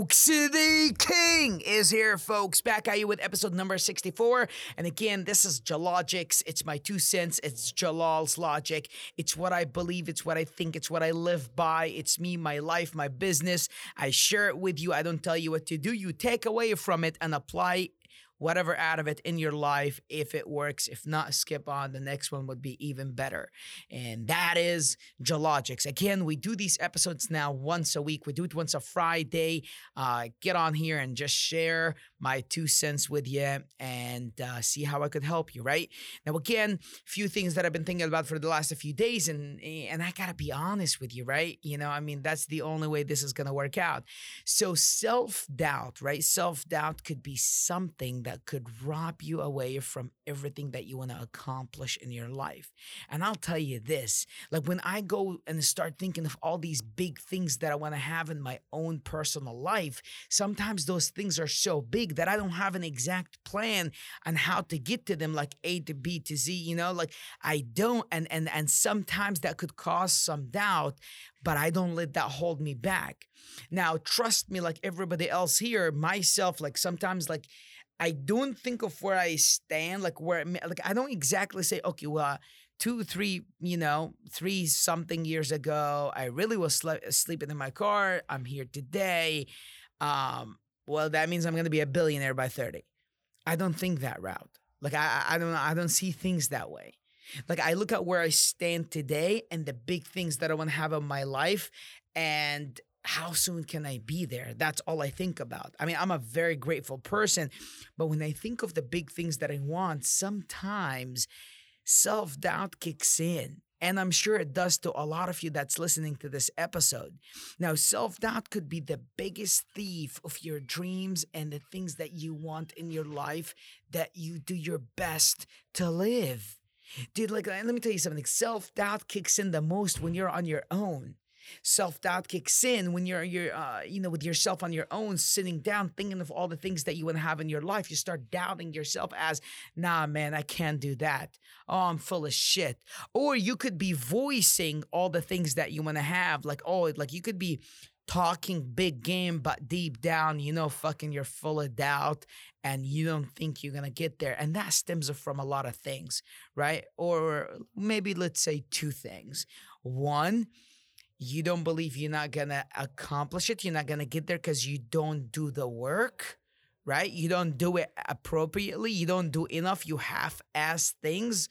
Folks, the king is here, folks. Back at you with episode number 64. And again, this is Jalogix. It's my two cents. It's Jalal's logic. It's what I believe. It's what I think. It's what I live by. It's me, my life, my business. I share it with you. I don't tell you what to do. You take away from it and apply whatever out of it in your life if it works. If not, skip on. The next one would be even better. And that is Jalogix. Again, we do these episodes now once a week. We do it once a Friday. Uh, get on here and just share my two cents with you and uh, see how I could help you, right? Now, again, a few things that I've been thinking about for the last few days, and and I gotta be honest with you, right? You know, I mean, that's the only way this is gonna work out. So self-doubt, right? Self-doubt could be something that could rob you away from everything that you want to accomplish in your life. And I'll tell you this, like when I go and start thinking of all these big things that I want to have in my own personal life, sometimes those things are so big that I don't have an exact plan on how to get to them, like A to B to Z, you know, like I don't. And and and sometimes that could cause some doubt, but I don't let that hold me back. Now, trust me, like everybody else here, myself, like sometimes like I don't think of where I stand, like where like I don't exactly say, okay, well, two, three, you know, three something years ago, I really was sl- sleeping in my car. I'm here today. Um, well, that means I'm going to be a billionaire by 30. I don't think that route. Like I, I don't, I don't see things that way. Like I look at where I stand today and the big things that I want to have in my life, and how soon can I be there? That's all I think about. I mean, I'm a very grateful person, but when I think of the big things that I want, sometimes self doubt kicks in. And I'm sure it does to a lot of you that's listening to this episode. Now, self doubt could be the biggest thief of your dreams and the things that you want in your life that you do your best to live. Dude, like, let me tell you something self doubt kicks in the most when you're on your own self doubt kicks in when you're you're uh, you know with yourself on your own, sitting down, thinking of all the things that you want to have in your life. You start doubting yourself as, nah, man, I can't do that. Oh, I'm full of shit. Or you could be voicing all the things that you want to have, like oh, like you could be talking big game, but deep down, you know, fucking you're full of doubt and you don't think you're gonna get there. And that stems from a lot of things, right? Or maybe let's say two things. One, you don't believe you're not gonna accomplish it, you're not gonna get there because you don't do the work, right? You don't do it appropriately, you don't do enough, you half ass things.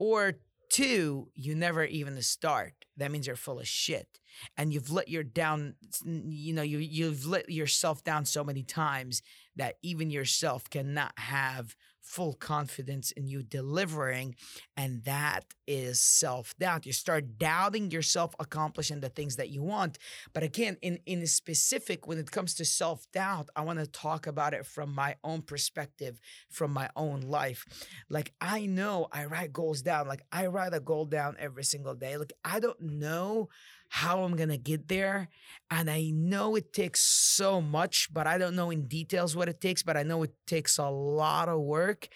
Or two, you never even start. That means you're full of shit. And you've let your down, you know, you you've let yourself down so many times that even yourself cannot have full confidence in you delivering. And that is self doubt. You start doubting yourself accomplishing the things that you want. But again, in, in specific, when it comes to self doubt, I want to talk about it from my own perspective, from my own life. Like, I know I write goals down. Like, I write a goal down every single day. Like, I don't know how I'm gonna get there. And I know it takes so much, but I don't know in details what it takes, but I know it takes a lot of work,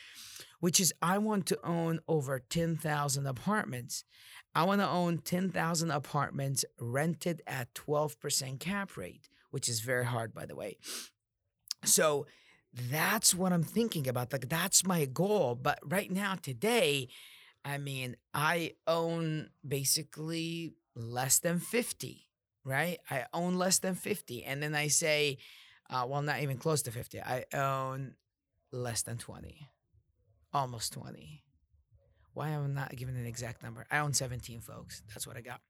which is I want to own over 10,000 apartments. I want to own 10,000 apartments rented at 12% cap rate, which is very hard, by the way. So that's what I'm thinking about. Like, that's my goal. But right now, today, I mean, I own basically less than 50, right? I own less than 50. And then I say, uh, well, not even close to 50. I own less than 20, almost 20. Why am I not giving an exact number? I own 17, folks. That's what I got.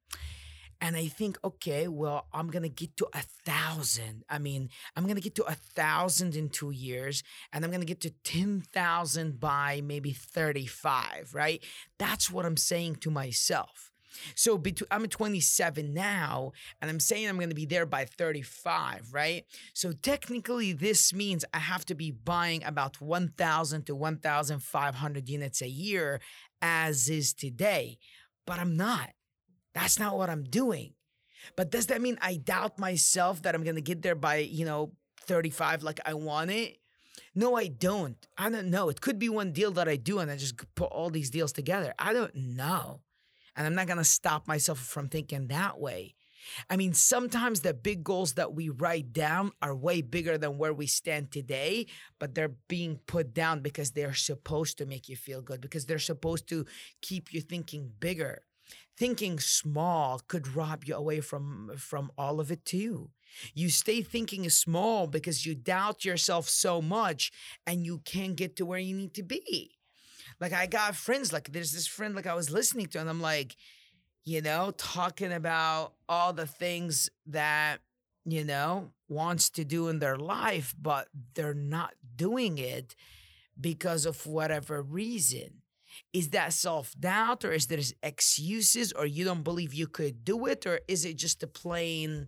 And I think, okay, well, I'm gonna get to a thousand. I mean, I'm gonna get to a thousand in two years, and I'm gonna get to 10,000 by maybe 35, right? That's what I'm saying to myself. So between, I'm 27 now, and I'm saying I'm going to be there by 35, right? So technically, this means I have to be buying about 1,000 to 1,500 units a year, as is today. But I'm not. That's not what I'm doing. But does that mean I doubt myself that I'm going to get there by, you know, 35 like I want it? No, I don't. I don't know. It could be one deal that I do and I just put all these deals together. I don't know. And I'm not going to stop myself from thinking that way. I mean, sometimes the big goals that we write down are way bigger than where we stand today, but they're being put down because they're supposed to make you feel good, because they're supposed to keep you thinking bigger. Thinking small could rob you away from from all of it too. You stay thinking small because you doubt yourself so much and you can't get to where you need to be. Like I got friends, like there's this friend like I was listening to, and I'm like, you know, talking about all the things that, you know, wants to do in their life, but they're not doing it because of whatever reason. Is that self doubt or is there excuses or you don't believe you could do it or is it just a plain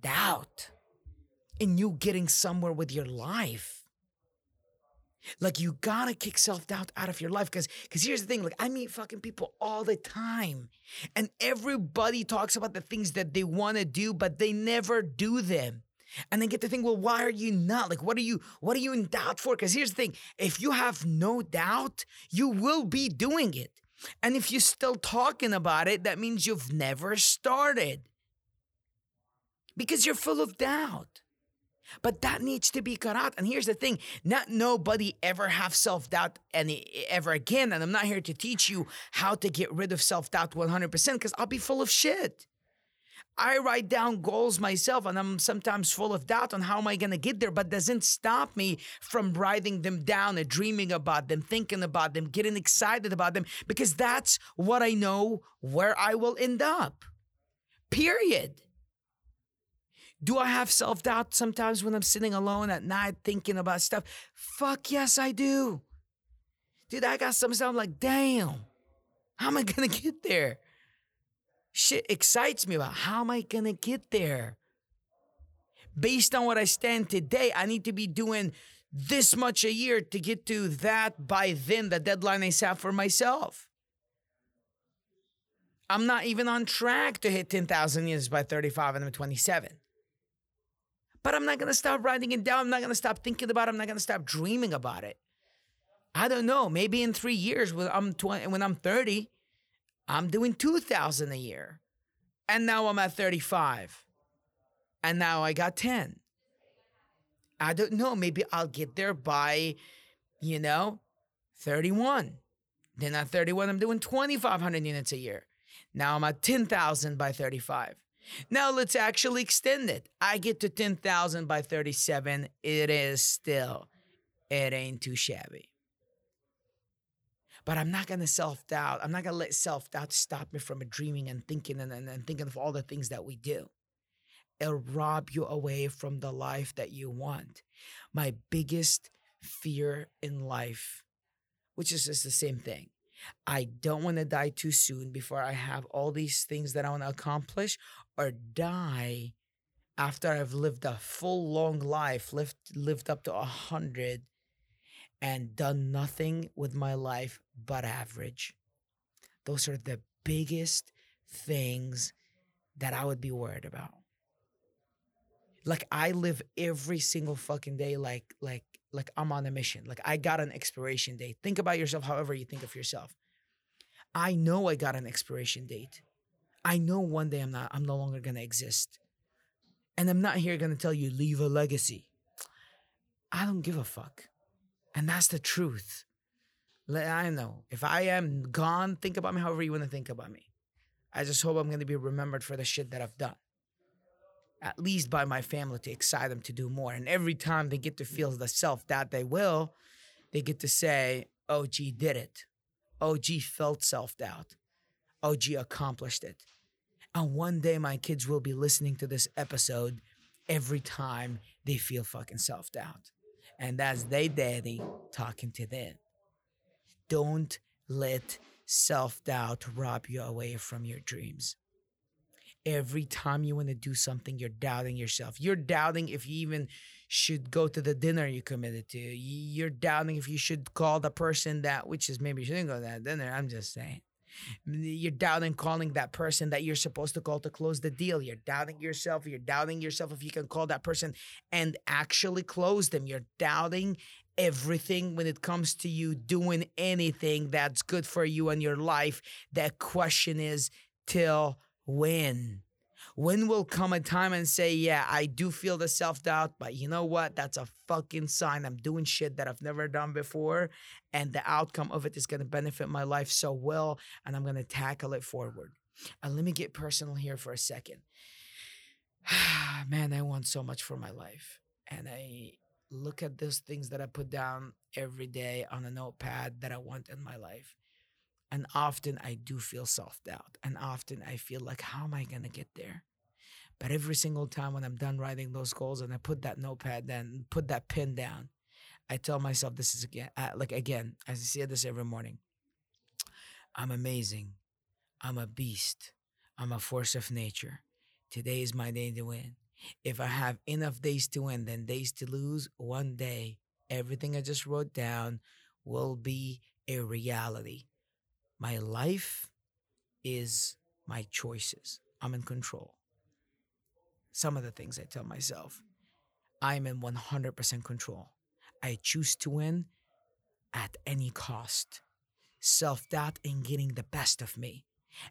doubt in you getting somewhere with your life? Like you gotta kick self doubt out of your life because because here's the thing like I meet fucking people all the time and everybody talks about the things that they want to do but they never do them. And then get to think, well, why are you not? Like, what are you, what are you in doubt for? Because here's the thing: if you have no doubt, you will be doing it. And if you're still talking about it, that means you've never started. Because you're full of doubt. But that needs to be cut out. And here's the thing: not nobody ever have self doubt any ever again. And I'm not here to teach you how to get rid of self doubt 100% because I'll be full of shit. I write down goals myself, and I'm sometimes full of doubt on how am I going to get there. But doesn't stop me from writing them down and dreaming about them, thinking about them, getting excited about them because that's what I know where I will end up. Period. Do I have self doubt sometimes when I'm sitting alone at night thinking about stuff? Fuck yes, I do. Dude, I got some stuff I'm like, damn, how am I gonna get there? Shit excites me about how am I gonna get there? Based on what I stand today, I need to be doing this much a year to get to that by then, the deadline I set for myself. I'm not even on track to hit 10,000 units by 35 and I'm 27. But I'm not going to stop writing it down. I'm not going to stop thinking about it. I'm not going to stop dreaming about it. I don't know. Maybe in three years, when I'm 20, when I'm 30, I'm doing 2,000 a year. And now I'm at 35. And now I got 10. I don't know. Maybe I'll get there by, you know, 31. Then at 31, I'm doing 2,500 units a year. Now I'm at 10,000 by 35. Now let's actually extend it. I get to 10,000 by 37. It is still, it ain't too shabby. But I'm not gonna self doubt. I'm not gonna let self doubt stop me from dreaming and thinking and, and, and thinking of all the things that we do. It'll rob you away from the life that you want. My biggest fear in life, which is just the same thing, I don't want to die too soon before I have all these things that I want to accomplish or die after I've lived a full long life, lived lived up to a hundred and done nothing with my life but average. Those are the biggest things that I would be worried about. Like I live every single fucking day like like like I'm on a mission. Like I got an expiration date. Think about yourself however you think of yourself. I know I got an expiration date. I know one day I'm not I'm no longer going to exist. And I'm not here going to tell you leave a legacy. I don't give a fuck. And that's the truth. Let I know. If I am gone, think about me however you want to think about me. I just hope I'm going to be remembered for the shit that I've done at least by my family to excite them to do more. And every time they get to feel the self that they will, they get to say, "Oh, OG did it. Oh, OG felt self doubt. OG oh, accomplished it. And one day my kids will be listening to this episode every time they feel fucking self doubt. And that's they daddy talking to them. Don't let self doubt rob you away from your dreams every time you want to do something, you're doubting yourself. You're doubting if you even should go to the dinner you committed to. You're doubting if you should call the person that, which is maybe you shouldn't go to that dinner. I'm just saying. You're doubting calling that person that you're supposed to call to close the deal. You're doubting yourself. You're doubting yourself if you can call that person and actually close them. You're doubting everything when it comes to you doing anything that's good for you and your life. That question is till when? When will come a time and say, yeah, I do feel the self doubt, but you know what? That's a fucking sign I'm doing shit that I've never done before. And the outcome of it is going to benefit my life so well. And I'm going to tackle it forward. And let me get personal here for a second. Man, I want so much for my life. And I look at those things that I put down every day on a notepad that I want in my life. And often I do feel self doubt. And often I feel like, how am I going to get there? But every single time when I'm done writing those goals and I put that notepad down, put that pen down, I tell myself this is again, uh, like again, as I say this every morning. I'm amazing. I'm a beast. I'm a force of nature. Today is my day to win. If I have enough days to win, then days to lose, one day, everything I just wrote down will be a reality. My life is my choices. I'm in control. Some of the things I tell myself, I'm in 100% control. I choose to win at any cost. Self doubt in getting the best of me.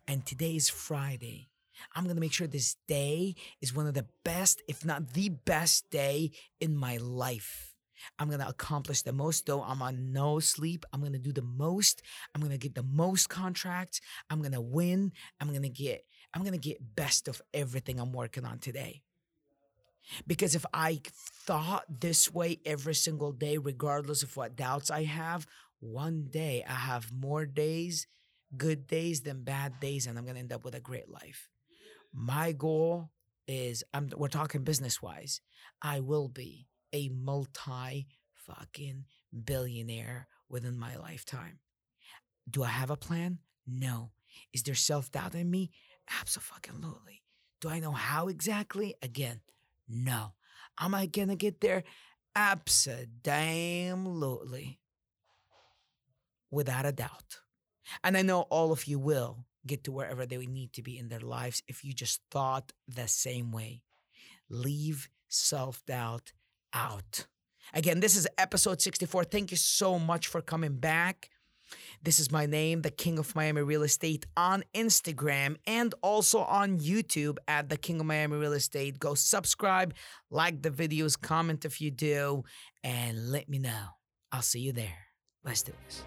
And today is Friday. I'm going to make sure this day is one of the best, if not the best day in my life. I'm going to accomplish the most, though I'm on no sleep. I'm going to do the most. I'm going to get the most contracts. I'm going to win. I'm going to get I'm going to get best of everything I'm working on today. Because if I thought this way every single day regardless of what doubts I have, one day I have more days, good days than bad days and I'm going to end up with a great life. My goal is I'm we're talking business wise. I will be a multi fucking billionaire within my lifetime. Do I have a plan? No. Is there self doubt in me? Absolutely. Do I know how exactly? Again, no. Am I gonna get there? Absolutely. Without a doubt. And I know all of you will get to wherever they need to be in their lives if you just thought the same way. Leave self doubt out. Again, this is episode 64. Thank you so much for coming back. This is my name, the King of Miami Real Estate, on Instagram and also on YouTube at the King of Miami Real Estate. Go subscribe, like the videos, comment if you do, and let me know. I'll see you there. Let's do this.